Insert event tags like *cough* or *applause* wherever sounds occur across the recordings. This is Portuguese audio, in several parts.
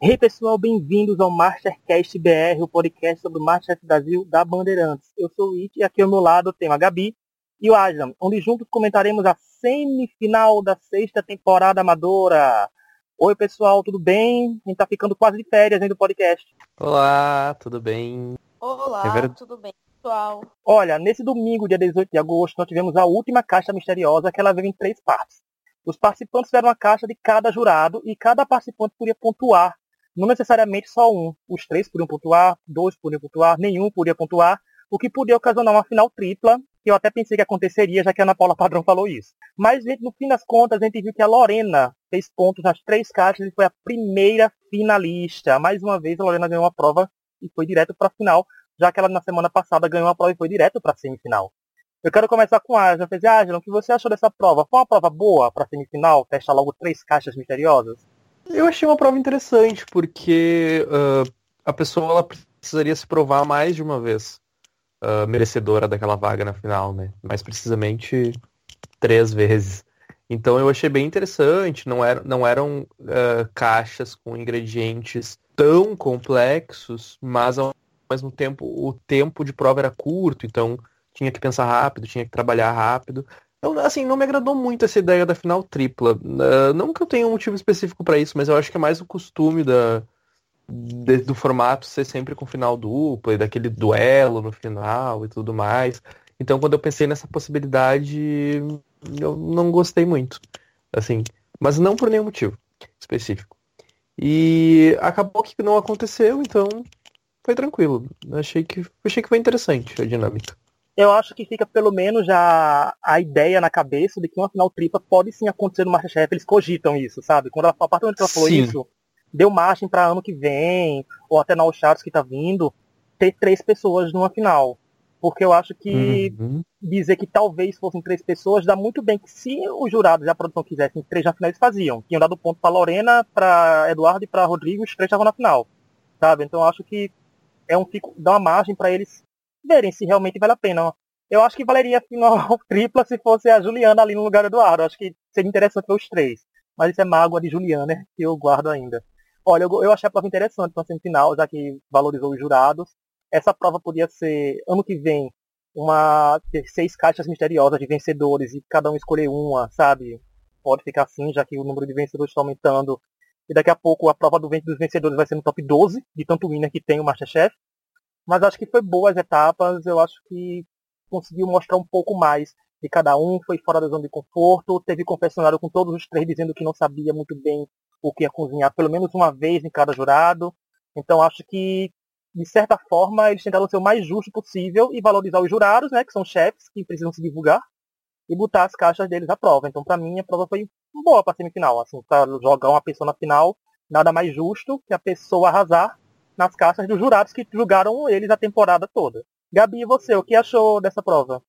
Hey pessoal, bem-vindos ao Mastercast BR, o podcast sobre o Masterchef Brasil da Bandeirantes. Eu sou o It e aqui ao meu lado tem a Gabi e o Aslan, onde juntos comentaremos a semifinal da sexta temporada amadora. Oi pessoal, tudo bem? A gente tá ficando quase de férias ainda do podcast. Olá, tudo bem? Olá, É tudo bem, pessoal? Olha, nesse domingo, dia 18 de agosto, nós tivemos a última caixa misteriosa que ela veio em três partes. Os participantes fizeram uma caixa de cada jurado e cada participante podia pontuar. Não necessariamente só um. Os três podiam pontuar, dois podiam pontuar, nenhum podia pontuar, o que podia ocasionar uma final tripla, que eu até pensei que aconteceria, já que a Ana Paula Padrão falou isso. Mas, no fim das contas, a gente viu que a Lorena fez pontos nas três caixas e foi a primeira finalista. Mais uma vez, a Lorena ganhou uma prova e foi direto para a final, já que ela na semana passada ganhou a prova e foi direto para a semifinal. Eu quero começar com a. Eu falei, Ángela, o que você achou dessa prova? Foi uma prova boa para a semifinal? Testar logo três caixas misteriosas? Eu achei uma prova interessante, porque ah, a pessoa ela precisaria se provar mais de uma vez ah, merecedora daquela vaga na final, né? Mais precisamente três vezes. Então eu achei bem interessante, não, era, não eram ah, caixas com ingredientes tão complexos, mas ao mesmo tempo o tempo de prova era curto, então tinha que pensar rápido, tinha que trabalhar rápido. Então, assim, não me agradou muito essa ideia da final tripla. Ah, não que eu tenha um motivo específico para isso, mas eu acho que é mais o costume da, de- do formato ser sempre com final duplo e daquele duelo no final e tudo mais. Então, quando eu pensei nessa possibilidade, eu não gostei muito, assim, mas não por nenhum motivo específico. E acabou que não aconteceu, então foi tranquilo. Achei que, achei que foi interessante a dinâmica. Eu acho que fica pelo menos já a ideia na cabeça de que uma final tripla pode sim acontecer no Masterchef. Eles cogitam isso, sabe? Quando ela, a momento que ela falou Sim. isso, deu margem para ano que vem, ou até na Stars que tá vindo, ter três pessoas numa final. Porque eu acho que Uhum. dizer que talvez fossem três pessoas, dá muito bem que se os jurados e a produção quisessem três na final, eles faziam. Tinham dado ponto pra Lorena, pra Eduardo e pra Rodrigo, os três estavam na final. Sabe? Então eu acho que é um fico, dá uma margem pra eles verem se realmente vale a pena. Eu acho que valeria *laughs* a final tripla se fosse a Juliana ali no lugar do Eduardo. Acho que seria interessante os três. Mas isso é mágoa de Juliana, né, que eu guardo ainda. Olha, eu, eu achei a prova interessante na semifinal, já que valorizou os jurados. Essa prova podia ser, ano que vem, uma ter seis caixas misteriosas de vencedores e cada um escolher uma, sabe? Pode ficar assim, já que o número de vencedores está aumentando. E daqui a pouco a prova do dos vencedores vai ser no top 12, de tanto winner que tem o Masterchef. Mas acho que foi boa as etapas, eu acho que conseguiu mostrar um pouco mais de cada um, foi fora da zona de conforto, teve confessionário com todos os três dizendo que não sabia muito bem o que ia cozinhar, pelo menos uma vez em cada jurado. Então acho que de certa forma, eles tentaram ser o mais justo possível e valorizar os jurados, né, que são chefes, que precisam se divulgar, e botar as caixas deles à prova. Então, pra mim, a prova foi boa pra semifinal. Assim, pra jogar uma pessoa na final, nada mais justo que a pessoa arrasar nas caixas dos jurados que julgaram eles a temporada toda. Gabi, e você, o que achou dessa prova?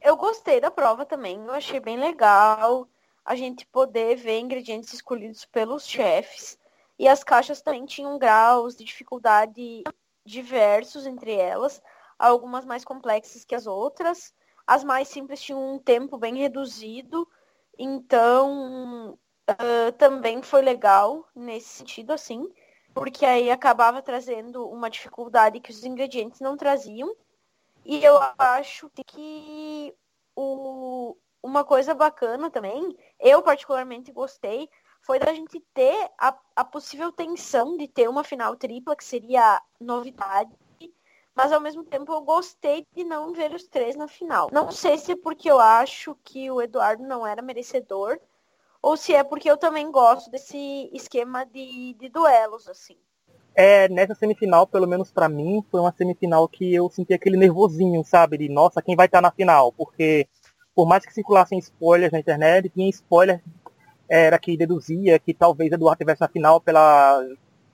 Eu gostei da prova também, eu achei bem legal a gente poder ver ingredientes escolhidos pelos chefes. E as caixas também tinham graus de dificuldade diversos entre elas, algumas mais complexas que as outras. As mais simples tinham um tempo bem reduzido, então ah, também foi legal nesse sentido, assim, porque aí acabava trazendo uma dificuldade que os ingredientes não traziam. E eu acho que o, uma coisa bacana também, eu particularmente gostei, foi da gente ter a, a possível tensão de ter uma final tripla, que seria novidade. Mas ao mesmo tempo eu gostei de não ver os três na final. Não sei se é porque eu acho que o Eduardo não era merecedor, ou se é porque eu também gosto desse esquema de, de duelos, assim. É, nessa semifinal, pelo menos pra mim, foi uma semifinal que eu senti aquele nervosinho, sabe? De, nossa, quem vai estar na final? Porque, por mais que circulassem spoilers na internet, tinha spoiler era que deduzia que talvez Eduardo estivesse na final pela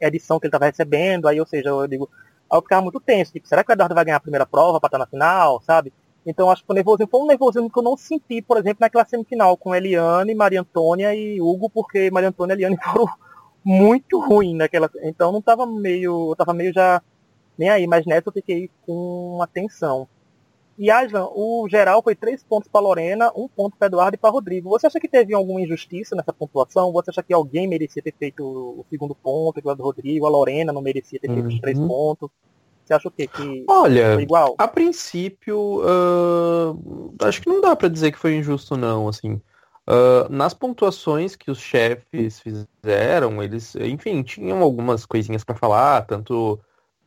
edição que ele estava recebendo, aí, ou seja, eu digo, aí eu ficava muito tenso, tipo, será que o Eduardo vai ganhar a primeira prova para estar na final, sabe? Então acho que o nervosismo foi um nervosismo que eu não senti, por exemplo, naquela semifinal com Eliane, Maria Antônia e Hugo, porque Maria Antônia e Eliane *laughs* foram muito ruins naquela. Então não tava meio. Eu tava meio já nem aí, mas nessa eu fiquei com uma tensão. E Aslan, o geral foi três pontos para Lorena, um ponto para Eduardo e para Rodrigo. Você acha que teve alguma injustiça nessa pontuação? Você acha que alguém merecia ter feito o segundo ponto, igual do Rodrigo, a Lorena não merecia ter feito uhum. os três uhum. pontos? Você acha o quê? Que Olha, igual? a princípio, uh, acho que não dá para dizer que foi injusto não, assim. Uh, nas pontuações que os chefes fizeram, eles, enfim, tinham algumas coisinhas para falar, tanto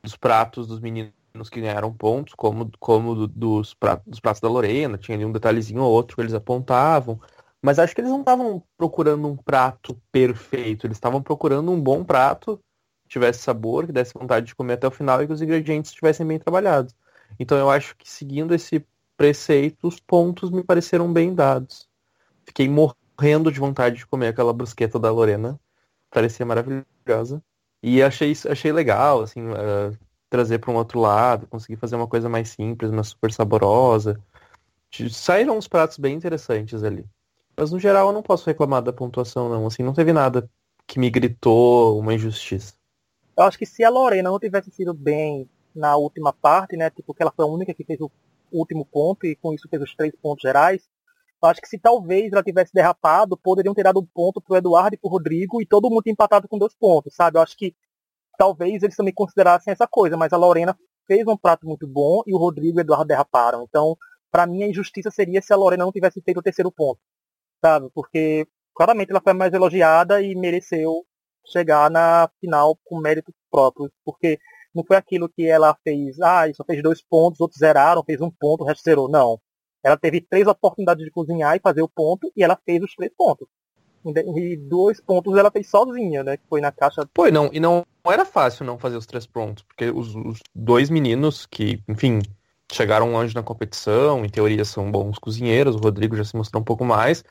dos pratos dos meninos que ganharam pontos, como, como do, dos, pratos, dos pratos da Lorena, tinha ali um detalhezinho ou outro que eles apontavam. Mas acho que eles não estavam procurando um prato perfeito, eles estavam procurando um bom prato, tivesse sabor, que desse vontade de comer até o final e que os ingredientes estivessem bem trabalhados. Então eu acho que seguindo esse preceito, os pontos me pareceram bem dados. Fiquei morrendo de vontade de comer aquela brusqueta da Lorena. Parecia maravilhosa. E achei, achei legal, assim, uh, trazer para um outro lado, conseguir fazer uma coisa mais simples, mas super saborosa. Saíram uns pratos bem interessantes ali. Mas no geral eu não posso reclamar da pontuação, não. Assim, não teve nada que me gritou uma injustiça. Eu acho que se a Lorena não tivesse sido bem na última parte, né? Tipo, que ela foi a única que fez o último ponto e com isso fez os três pontos gerais. Eu acho que se talvez ela tivesse derrapado, poderiam ter dado um ponto pro Eduardo e pro Rodrigo e todo mundo empatado com dois pontos, sabe? Eu acho que talvez eles também considerassem essa coisa, mas a Lorena fez um prato muito bom e o Rodrigo e o Eduardo derraparam. Então, para mim, a injustiça seria se a Lorena não tivesse feito o terceiro ponto, sabe? Porque claramente ela foi mais elogiada e mereceu chegar na final com méritos próprios, porque não foi aquilo que ela fez, ah, só fez dois pontos, outros zeraram, fez um ponto, o resto zerou. Não. Ela teve três oportunidades de cozinhar e fazer o ponto, e ela fez os três pontos. E dois pontos ela fez sozinha, né? Que foi na caixa. Foi, não, e não era fácil não fazer os três pontos, porque os, os dois meninos que, enfim, chegaram longe na competição, em teoria são bons cozinheiros, o Rodrigo já se mostrou um pouco mais.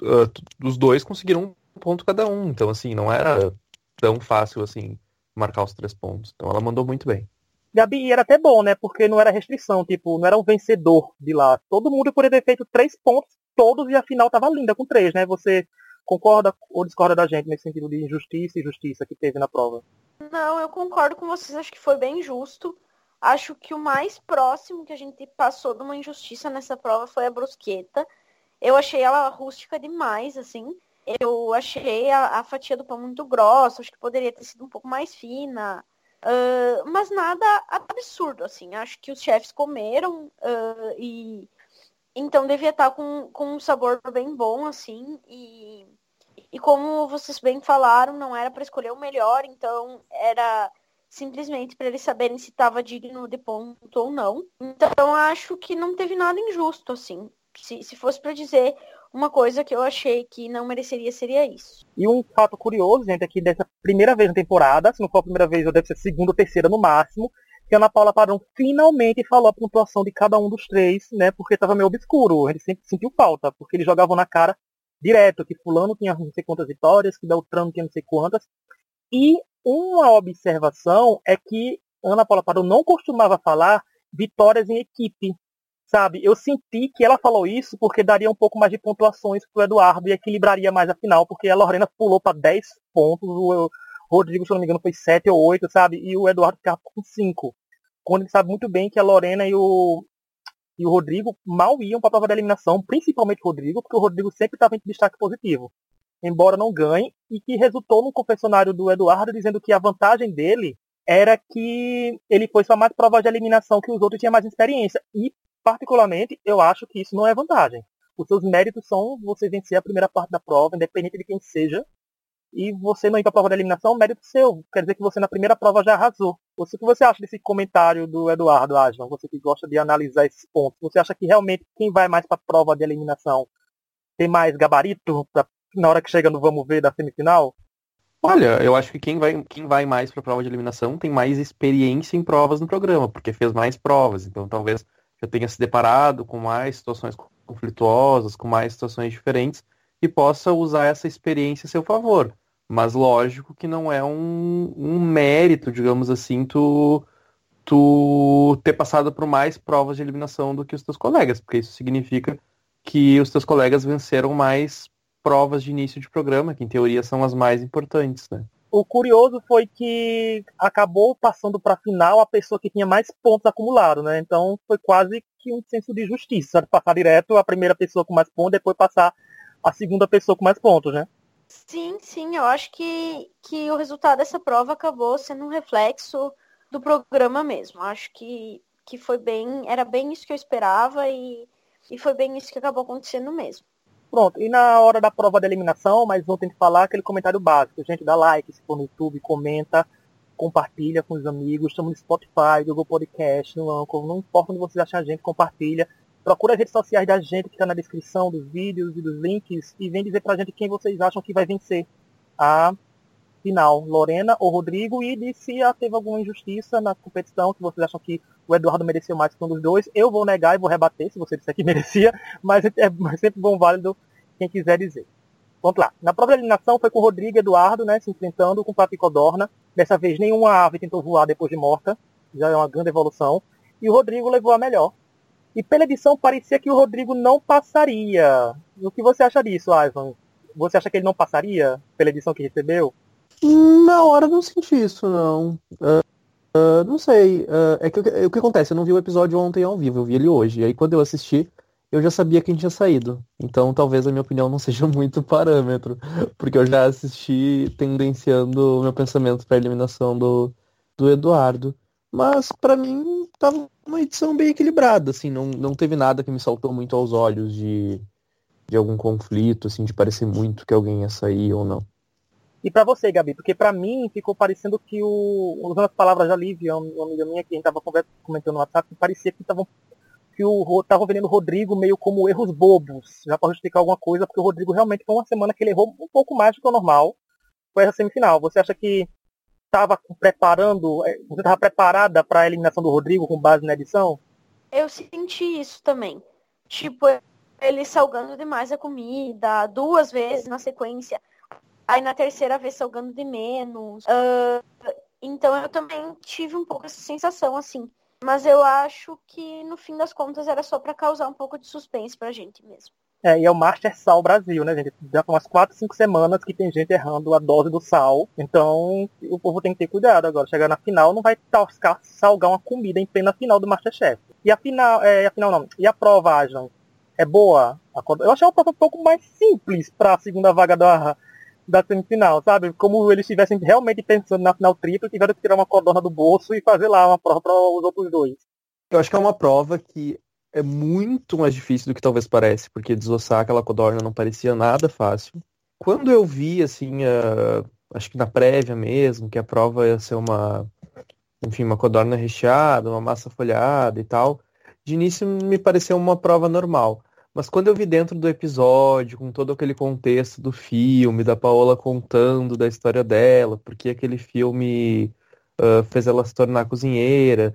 Uh, os dois conseguiram ponto cada um, então assim, não era tão fácil assim marcar os três pontos. Então ela mandou muito bem. Gabi, era até bom, né? Porque não era restrição, tipo, não era um vencedor de lá. Todo mundo poderia ter feito três pontos, todos, e a final tava linda com três, né? Você concorda ou discorda da gente nesse sentido de injustiça e justiça que teve na prova? Não, eu concordo com vocês, acho que foi bem justo. Acho que o mais próximo que a gente passou de uma injustiça nessa prova foi a brusqueta. Eu achei ela rústica demais, assim. Eu achei a, a fatia do pão muito grossa, acho que poderia ter sido um pouco mais fina. Uh, mas nada absurdo, assim. Acho que os chefes comeram uh, e então devia estar com, com um sabor bem bom, assim. E e como vocês bem falaram, não era para escolher o melhor, então era simplesmente para eles saberem se estava digno de ponto ou não. Então acho que não teve nada injusto, assim. Se, se fosse para dizer uma coisa que eu achei que não mereceria, seria isso. E um fato curioso, gente, é que dessa primeira vez na temporada, se não for a primeira vez, deve ser segunda ou terceira no máximo, que a Ana Paula Padrão finalmente falou a pontuação de cada um dos três, né? Porque estava meio obscuro. A gente sempre sentiu falta, porque eles jogavam na cara direto que fulano tinha não sei quantas vitórias, que Beltrano tinha não sei quantas. E uma observação é que Ana Paula Pardo não costumava falar vitórias em equipe, sabe? Eu senti que ela falou isso porque daria um pouco mais de pontuações pro Eduardo e equilibraria mais a final, porque a Lorena pulou para 10 pontos, o Rodrigo, se não me engano, foi 7 ou 8, sabe? E o Eduardo ficava com 5. Quando ele sabe muito bem que a Lorena e o, e o Rodrigo mal iam para a prova da eliminação, principalmente o Rodrigo, porque o Rodrigo sempre estava em destaque positivo, embora não ganhe, e que resultou no confessionário do Eduardo dizendo que a vantagem dele era que ele foi só mais prova de eliminação que os outros tinham mais experiência. E, particularmente, eu acho que isso não é vantagem. Os seus méritos são você vencer a primeira parte da prova, independente de quem seja, e você não ir para a prova da eliminação, mérito seu. Quer dizer que você na primeira prova já arrasou. O que você acha desse comentário do Eduardo Aslan? Você que gosta de analisar esses pontos. Você acha que realmente quem vai mais para a prova de eliminação tem mais gabarito pra, na hora que chega no vamos ver da semifinal? Olha, eu acho que quem vai, quem vai mais para a prova de eliminação tem mais experiência em provas no programa, porque fez mais provas. Então talvez já tenha se deparado com mais situações conflituosas, com mais situações diferentes e possa usar essa experiência a seu favor. Mas lógico que não é um, um mérito, digamos assim, tu, tu ter passado por mais provas de eliminação do que os teus colegas, porque isso significa que os teus colegas venceram mais provas de início de programa, que em teoria são as mais importantes, né? O curioso foi que acabou passando para a final a pessoa que tinha mais pontos acumulados, né? Então foi quase que um senso de justiça, passar direto a primeira pessoa com mais pontos, depois passar a segunda pessoa com mais pontos, né? Sim, sim, eu acho que, que o resultado dessa prova acabou sendo um reflexo do programa mesmo. Acho que, que foi bem, era bem isso que eu esperava e, e foi bem isso que acabou acontecendo mesmo. Pronto, e na hora da prova da eliminação, mas não tem que falar aquele comentário básico. Gente, dá like se for no YouTube, comenta, compartilha com os amigos. Estamos no Spotify, Google Podcast, no Anchor, não importa onde vocês acham a gente, compartilha. Procura as redes sociais da gente que está na descrição dos vídeos e dos links e vem dizer pra gente quem vocês acham que vai vencer a final, Lorena ou Rodrigo, e se teve alguma injustiça na competição, que vocês acham que o Eduardo mereceu mais que um dos dois. Eu vou negar e vou rebater se você disser que *laughs* merecia, mas é, é sempre bom válido quem quiser dizer. Vamos lá. Na própria eliminação foi com o Rodrigo e Eduardo, né, se enfrentando com o Pato e Codorna. Dessa vez nenhuma ave tentou voar depois de morta. Já é uma grande evolução. E o Rodrigo levou a melhor. E pela edição parecia que o Rodrigo não passaria. O que você acha disso, Ivan? Você acha que ele não passaria pela edição que recebeu? Na hora não senti isso, não. Uh, uh, não sei. Uh, é que o que acontece? Eu não vi o episódio ontem ao vivo, eu vi ele hoje. E aí quando eu assisti, eu já sabia quem tinha saído. Então talvez a minha opinião não *laughs* seja muito parâmetro. Porque eu já assisti tendenciando o meu pensamento para a eliminação do, do Eduardo. Mas para mim tava uma edição bem equilibrada, assim, não, não teve nada que me saltou muito aos olhos de, de algum conflito, assim, de parecer muito que alguém ia sair ou não. E para você, Gabi, porque para mim ficou parecendo que o. Usando as palavras da Lívia, uma amiga minha que a gente tava comentando no WhatsApp, parecia que estavam que o tava vendo o Rodrigo meio como erros bobos, já para justificar alguma coisa, porque o Rodrigo realmente foi uma semana que ele errou um pouco mais do que o normal. Foi essa semifinal. Você acha que estava preparando, é, você estava preparada para a eliminação do Rodrigo com base na edição? Eu senti isso também. Tipo, ele salgando demais a comida, duas vezes na sequência. Aí na terceira vez salgando de menos. Uh, então eu também tive um pouco essa sensação, assim. Mas eu acho que no fim das contas era só para causar um pouco de suspense pra gente mesmo. É, e é o Master Sal Brasil, né, gente? Já tem umas 4, 5 semanas que tem gente errando a dose do sal. Então, o povo tem que ter cuidado agora. Chegar na final, não vai tascar, salgar uma comida em plena final do Masterchef. E a final, é, a final não. E a provagem é boa? Eu achei uma prova um pouco mais simples para a segunda vaga da, da semifinal, sabe? Como eles estivessem realmente pensando na final tripla, tiveram que tirar uma codorna do bolso e fazer lá uma prova para os outros dois. Eu acho que é uma prova que é muito mais difícil do que talvez parece, porque desossar aquela codorna não parecia nada fácil. Quando eu vi, assim, a, acho que na prévia mesmo, que a prova ia ser uma, enfim, uma codorna recheada, uma massa folhada e tal, de início me pareceu uma prova normal. Mas quando eu vi dentro do episódio, com todo aquele contexto do filme, da Paola contando da história dela, porque aquele filme uh, fez ela se tornar cozinheira,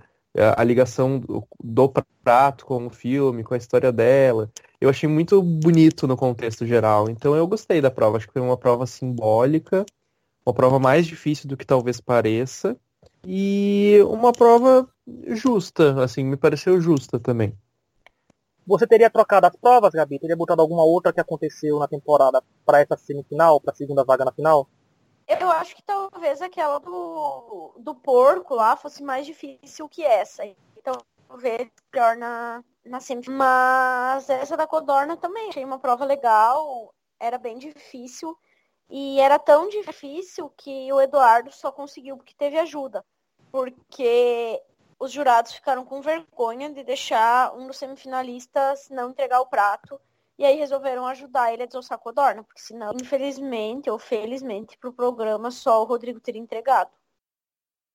a ligação do, do prato com o filme, com a história dela, eu achei muito bonito no contexto geral. Então eu gostei da prova. Acho que foi uma prova simbólica, uma prova mais difícil do que talvez pareça, e uma prova justa, assim, me pareceu justa também. Você teria trocado as provas, Gabi? Teria botado alguma outra que aconteceu na temporada para essa semifinal, para a segunda vaga na final? Eu acho que talvez aquela do, do porco lá fosse mais difícil que essa. Então, talvez pior na, na semifinal. Mas essa da Codorna também achei uma prova legal. Era bem difícil. E era tão difícil que o Eduardo só conseguiu porque teve ajuda. Porque os jurados ficaram com vergonha de deixar um dos semifinalistas não entregar o prato. E aí resolveram ajudar ele a desossar a codorna, porque senão, infelizmente ou felizmente, para o programa só o Rodrigo teria entregado.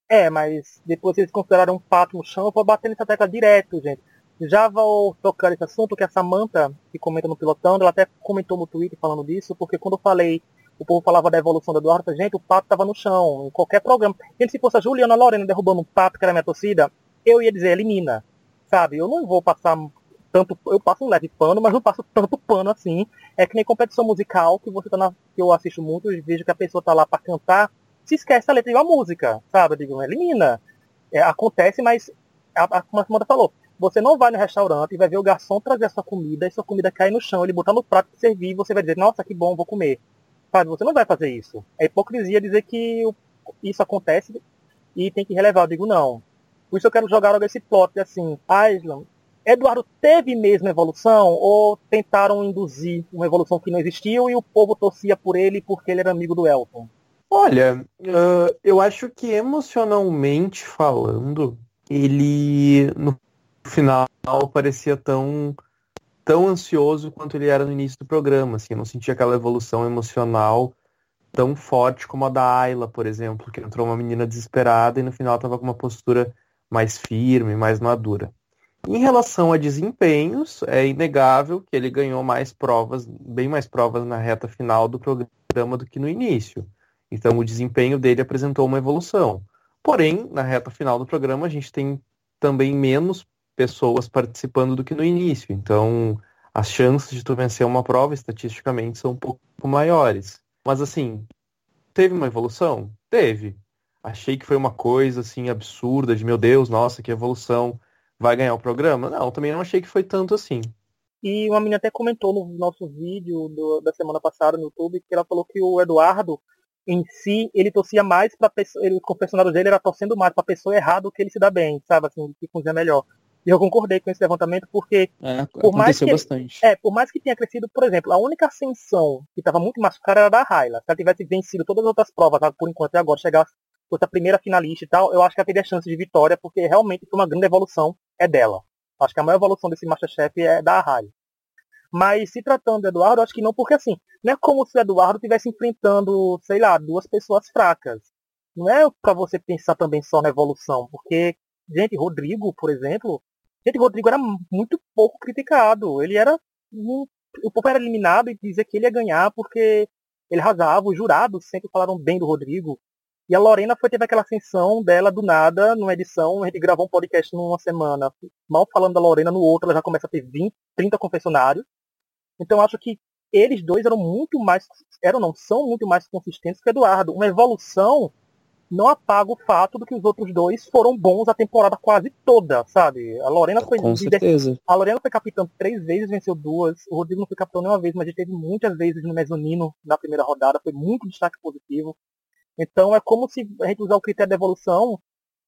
É, mas depois eles consideraram um pato no chão, eu vou bater nessa tecla direto, gente. Já vou tocar esse assunto, que a Samantha, que comenta no Pilotando, ela até comentou no Twitter falando disso, porque quando eu falei, o povo falava da evolução do Eduardo, gente, o pato tava no chão, em qualquer programa. Gente, se fosse a Juliana Lorena derrubando um pato, que era minha torcida, eu ia dizer, elimina. Sabe, eu não vou passar tanto. Eu passo um leve pano, mas não passo tanto pano assim. É que nem competição musical, que você tá na. que eu assisto muito e vejo que a pessoa tá lá para cantar, se esquece a letra de uma música, sabe? Eu digo, elimina. É, acontece, mas a, a, como a Samanta falou, você não vai no restaurante e vai ver o garçom trazer a sua comida e sua comida cair no chão, ele botar no prato e servir e você vai dizer, nossa, que bom, vou comer. Sabe, você não vai fazer isso. É hipocrisia dizer que isso acontece e tem que relevar. Eu digo, não. Por isso eu quero jogar logo esse plot assim. Island, Eduardo teve mesmo evolução ou tentaram induzir uma evolução que não existiu e o povo torcia por ele porque ele era amigo do Elton? Olha, uh, eu acho que emocionalmente falando, ele no final parecia tão tão ansioso quanto ele era no início do programa, assim, eu não sentia aquela evolução emocional tão forte como a da Ayla, por exemplo, que entrou uma menina desesperada e no final estava com uma postura mais firme, mais madura. Em relação a desempenhos, é inegável que ele ganhou mais provas, bem mais provas na reta final do programa do que no início. Então o desempenho dele apresentou uma evolução. Porém, na reta final do programa, a gente tem também menos pessoas participando do que no início. Então, as chances de tu vencer uma prova, estatisticamente, são um pouco maiores. Mas, assim, teve uma evolução? Teve. Achei que foi uma coisa, assim, absurda, de meu Deus, nossa, que evolução. Vai ganhar o programa? Não, também não achei que foi tanto assim. E uma menina até comentou no nosso vídeo do, da semana passada no YouTube que ela falou que o Eduardo, em si, ele torcia mais pra pessoa, ele, com o personagem dele, era torcendo mais pra pessoa errada do que ele se dá bem, sabe, assim, que cozinha melhor. E eu concordei com esse levantamento porque é, por mais que bastante. é, por mais que tenha crescido, por exemplo, a única ascensão que estava muito mais cara era da Raila. Se ela tivesse vencido todas as outras provas, por enquanto e agora chegasse fosse a primeira finalista e tal, eu acho que ela teria chance de vitória porque realmente foi uma grande evolução é dela. Acho que a maior evolução desse MasterChef é da Raila. Mas se tratando do Eduardo, acho que não, porque assim, não é como se o Eduardo estivesse enfrentando, sei lá, duas pessoas fracas. Não é para você pensar também só na evolução, porque, gente, Rodrigo, por exemplo, Gente, o Rodrigo era muito pouco criticado. Ele era. O povo era eliminado e dizia que ele ia ganhar porque ele arrasava. Os jurados sempre falaram bem do Rodrigo. E a Lorena foi teve aquela ascensão dela do nada, numa edição, gente gravou um podcast numa semana, mal falando da Lorena, no outro ela já começa a ter 20, 30 confessionários. Então acho que eles dois eram muito mais, eram não, são muito mais consistentes que o Eduardo. Uma evolução não apaga o fato de que os outros dois foram bons a temporada quase toda, sabe? A Lorena foi Com certeza. A Lorena foi capitã três vezes, venceu duas. O Rodrigo não foi capitão nenhuma vez, mas ele teve muitas vezes no mezanino na primeira rodada, foi muito destaque positivo. Então é como se a gente usar o critério de evolução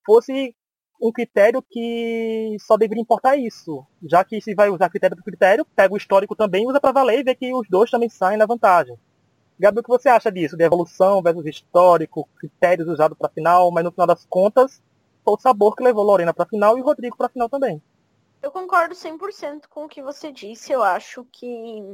fosse um critério que só deveria importar isso. Já que se vai usar critério por critério, pega o histórico também, usa para valer e vê que os dois também saem na vantagem. Gabi, o que você acha disso? De evolução versus histórico, critérios usados para final, mas no final das contas, foi o sabor que levou Lorena para final e Rodrigo para final também. Eu concordo 100% com o que você disse. Eu acho que,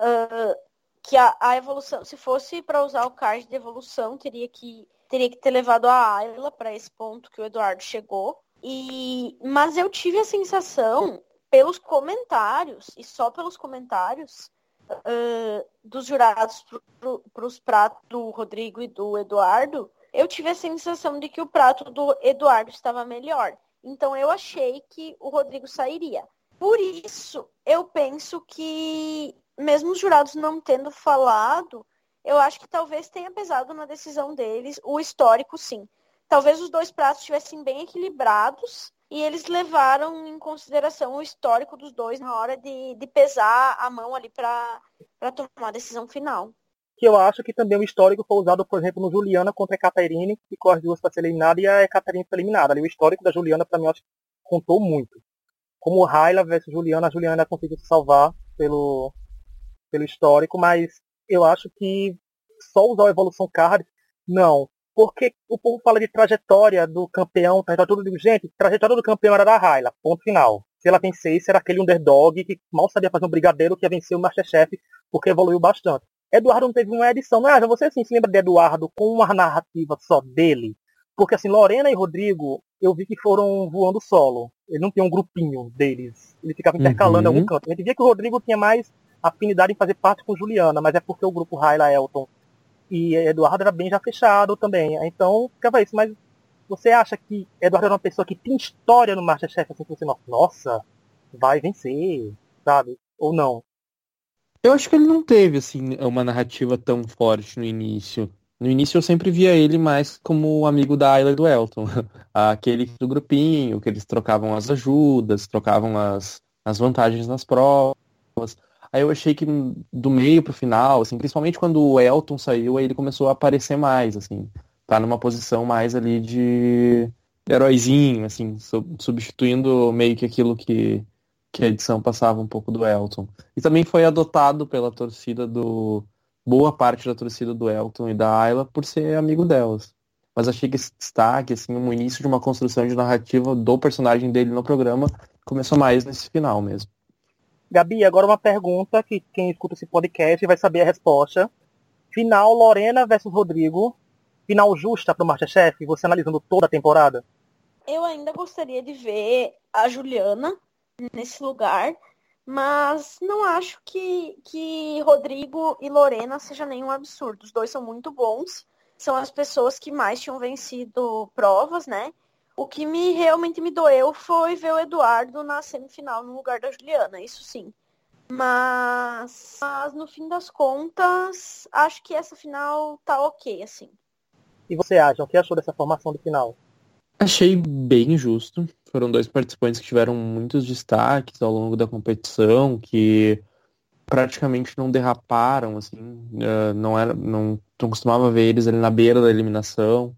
uh, que a, a, evolução, se fosse para usar o card de evolução, teria que, teria que ter levado a Ayla para esse ponto que o Eduardo chegou. E, mas eu tive a sensação, pelos comentários, e só pelos comentários, uh, dos jurados para os pratos do Rodrigo e do Eduardo, eu tive a sensação de que o prato do Eduardo estava melhor. Então eu achei que o Rodrigo sairia. Por isso, eu penso que, mesmo os jurados não tendo falado, eu acho que talvez tenha pesado na decisão deles o histórico, sim. Talvez os dois pratos estivessem bem equilibrados e eles levaram em consideração o histórico dos dois na hora de, de pesar a mão ali para tomar a decisão final. Que eu acho que também o histórico foi usado, por exemplo, no Juliana contra a Caterine, que as duas para ser eliminada e a Caterine foi eliminada. Ali o histórico da Juliana, para mim, acho que contou muito. Como Raila versus Juliana, a Juliana conseguiu se salvar pelo, pelo histórico, mas eu acho que só usar a evolução card, não porque o povo fala de trajetória do campeão, trajetória do gente, trajetória do campeão era da Raila, ponto final. Se ela vencesse, era aquele underdog que mal sabia fazer um brigadeiro que ia vencer o Masterchef, porque evoluiu bastante. Eduardo não teve uma edição, não é? Você assim, se lembra de Eduardo com uma narrativa só dele? Porque assim, Lorena e Rodrigo, eu vi que foram voando solo. Ele não tinha um grupinho deles. Ele ficava intercalando uhum. em algum canto. A gente via que o Rodrigo tinha mais afinidade em fazer parte com Juliana, mas é porque o grupo Raila Elton e Eduardo era bem já fechado também. Então, ficava isso. Mas você acha que Eduardo era uma pessoa que tem história no Masterchef, assim, que você, nossa, vai vencer, sabe? Ou não? Eu acho que ele não teve, assim, uma narrativa tão forte no início. No início eu sempre via ele mais como amigo da Ayla e do Elton. *laughs* Aquele do grupinho, que eles trocavam as ajudas, trocavam as, as vantagens nas provas. Aí eu achei que do meio pro final, assim, principalmente quando o Elton saiu, aí ele começou a aparecer mais, assim. Tá numa posição mais ali de heróizinho, assim, substituindo meio que aquilo que, que a edição passava um pouco do Elton. E também foi adotado pela torcida do. boa parte da torcida do Elton e da Ayla por ser amigo delas. Mas achei que esse destaque, assim, o início de uma construção de narrativa do personagem dele no programa começou mais nesse final mesmo. Gabi, agora uma pergunta que quem escuta esse podcast vai saber a resposta. Final Lorena versus Rodrigo. Final justa para o Masterchef, você analisando toda a temporada? Eu ainda gostaria de ver a Juliana nesse lugar, mas não acho que, que Rodrigo e Lorena seja nenhum absurdo. Os dois são muito bons, são as pessoas que mais tinham vencido provas, né? O que me realmente me doeu foi ver o Eduardo na semifinal no lugar da Juliana, isso sim. Mas, mas no fim das contas, acho que essa final tá ok, assim. E você acha? O que achou dessa formação do final? Achei bem justo. Foram dois participantes que tiveram muitos destaques ao longo da competição, que praticamente não derraparam, assim, eh, não era, não, não costumava ver eles ali na beira da eliminação.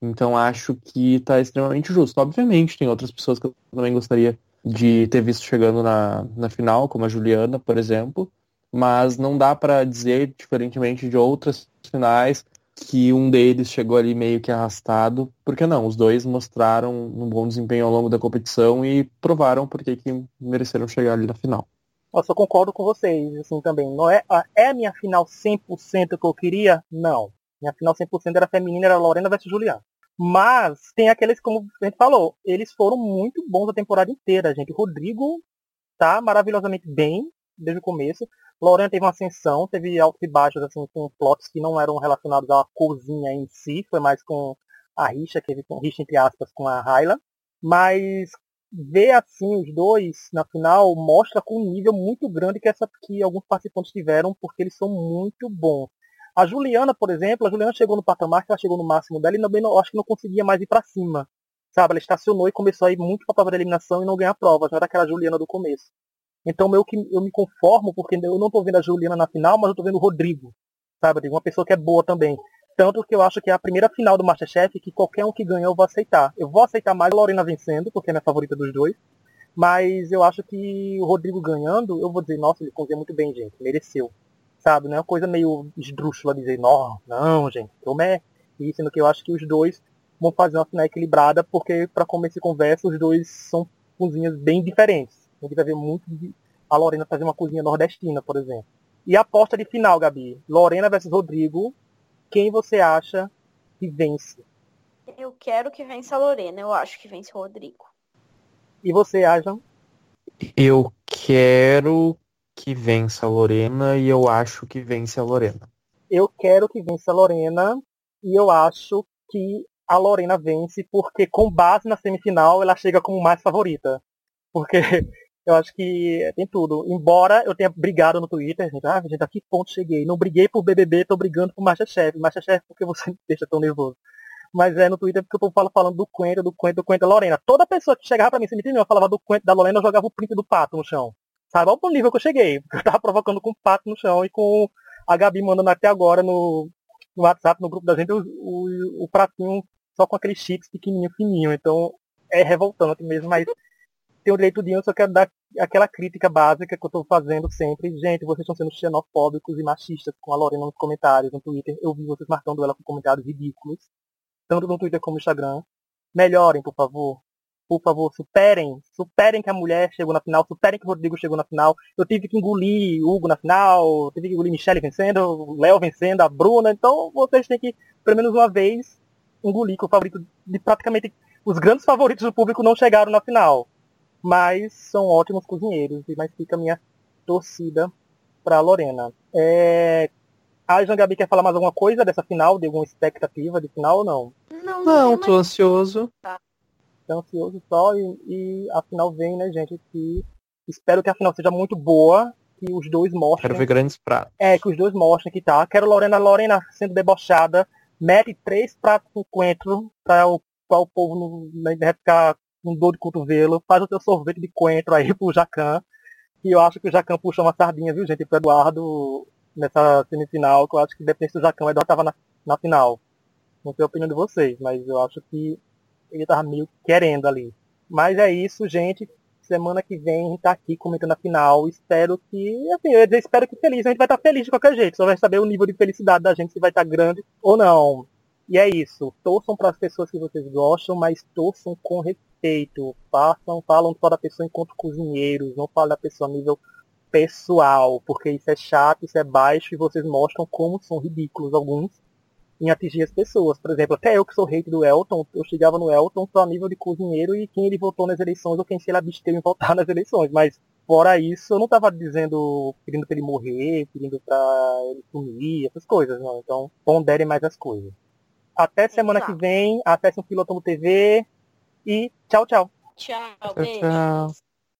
Então acho que está extremamente justo. Obviamente, tem outras pessoas que eu também gostaria de ter visto chegando na, na final, como a Juliana, por exemplo. Mas não dá para dizer, diferentemente de outras finais, que um deles chegou ali meio que arrastado. Porque não, os dois mostraram um bom desempenho ao longo da competição e provaram porque que mereceram chegar ali na final. Eu só concordo com vocês, assim, também. Não é, é a minha final 100% que eu queria? Não. Minha final 100% era feminina, era Lorena versus Juliana. Mas tem aqueles, como a gente falou, eles foram muito bons a temporada inteira, gente. O Rodrigo tá maravilhosamente bem desde o começo. Lorena teve uma ascensão, teve altos e baixos, assim, com plots que não eram relacionados à cozinha em si, foi mais com a rixa, que teve com rixa entre aspas com a Hyla. Mas ver assim os dois na final mostra com um nível muito grande que essa que alguns participantes tiveram, porque eles são muito bons. A Juliana, por exemplo, a Juliana chegou no patamar que ela chegou no máximo dela e também não, acho que não conseguia mais ir para cima. Sabe, ela estacionou e começou a ir muito para a prova eliminação e não ganhar prova, já era aquela Juliana do começo. Então eu, que, eu me conformo, porque eu não estou vendo a Juliana na final, mas eu estou vendo o Rodrigo. Sabe, uma pessoa que é boa também. Tanto que eu acho que é a primeira final do Masterchef que qualquer um que ganha eu vou aceitar. Eu vou aceitar mais a Lorena vencendo, porque é minha favorita dos dois. Mas eu acho que o Rodrigo ganhando, eu vou dizer, nossa, ele cozinha muito bem, gente. Mereceu sabe? Não é uma coisa meio esdrúxula dizer, não, não, gente, como é isso, sendo que eu acho que os dois vão fazer uma final equilibrada, porque para começar de conversa, os dois são cozinhas bem diferentes. A gente vai ver muito de a Lorena fazer uma cozinha nordestina, por exemplo. E a aposta de final, Gabi, Lorena versus Rodrigo, quem você acha que vence? Eu quero que vença a Lorena, eu acho que vence o Rodrigo. E você, acha? Eu quero que vença a Lorena e eu acho que vence a Lorena. Eu quero que vença a Lorena e eu acho que a Lorena vence porque com base na semifinal ela chega como mais favorita. Porque *laughs* eu acho que tem tudo. Embora eu tenha brigado no Twitter, gente, ah, gente, a que ponto cheguei? Não briguei por BBB, tô brigando por Masterchef. Masterchef porque você *laughs* me deixa tão nervoso. Mas é no Twitter porque eu tô falando do Quento, do Quento, do Quento da Lorena. Toda pessoa que chegava pra mim, se me entendeu, eu falava do Quento da Lorena, eu jogava o print do pato no chão. Sabe? Olha o nível que eu cheguei. *laughs* Eu tava provocando com o pato no chão e com a Gabi mandando até agora no, no WhatsApp, no grupo da gente, o, o, o pratinho só com aqueles chips pequenininho, fininho. Então é revoltante mesmo, mas tem o direito de eu só quero dar aquela crítica básica que eu tô fazendo sempre. Gente, vocês estão sendo xenofóbicos e machistas com a Lorena nos comentários, no Twitter. Eu vi vocês marcando ela com comentários ridículos, tanto no Twitter como no Instagram. Melhorem, por favor por favor, superem, superem que a mulher chegou na final, superem que o Rodrigo chegou na final. Eu tive que engolir o Hugo na final, tive que engolir Michelle vencendo, o Léo vencendo, a Bruna, então vocês têm que, pelo menos uma vez, engolir que o favorito de praticamente os grandes favoritos do público não chegaram na final. Mas são ótimos cozinheiros, mas fica a minha torcida para Lorena. É... A Jean Gabi quer falar mais alguma coisa dessa final? De alguma expectativa de final ou não? Não, não tô ansioso. Tá ansioso só e, e a final vem, né, gente? Que espero que a final seja muito boa, que os dois mostrem. Quero ver grandes pratos. É, que os dois mostrem que tá. Quero Lorena, Lorena sendo debochada, mete três pratos com coentro para o, pra o povo não, né, ficar com dor de cotovelo, faz o teu sorvete de coentro aí pro Jacan. que eu acho que o Jacan puxou uma sardinha, viu, gente, pro Eduardo nessa semifinal, que eu acho que depende do Jacan, o Eduardo tava na, na final. Não sei a opinião de vocês, mas eu acho que ele tava meio querendo ali. Mas é isso, gente. Semana que vem a gente tá aqui comentando a final. Espero que, assim, eu espero que feliz. A gente vai estar tá feliz de qualquer jeito. Só vai saber o nível de felicidade da gente se vai estar tá grande ou não. E é isso. Torçam para as pessoas que vocês gostam, mas torçam com respeito. Façam, falam só da pessoa enquanto cozinheiros. Não falem da pessoa a nível pessoal, porque isso é chato, isso é baixo e vocês mostram como são ridículos alguns em atingir as pessoas. Por exemplo, até eu que sou hate do Elton, eu chegava no Elton só a nível de cozinheiro e quem ele votou nas eleições ou quem se ele absteve em votar nas eleições. Mas fora isso, eu não tava dizendo, pedindo pra ele morrer, pedindo pra ele sumir, essas coisas, não. Então, ponderem mais as coisas. Até semana que vem, acessem o Pilotão TV e tchau, tchau. Tchau, beijo. Tchau.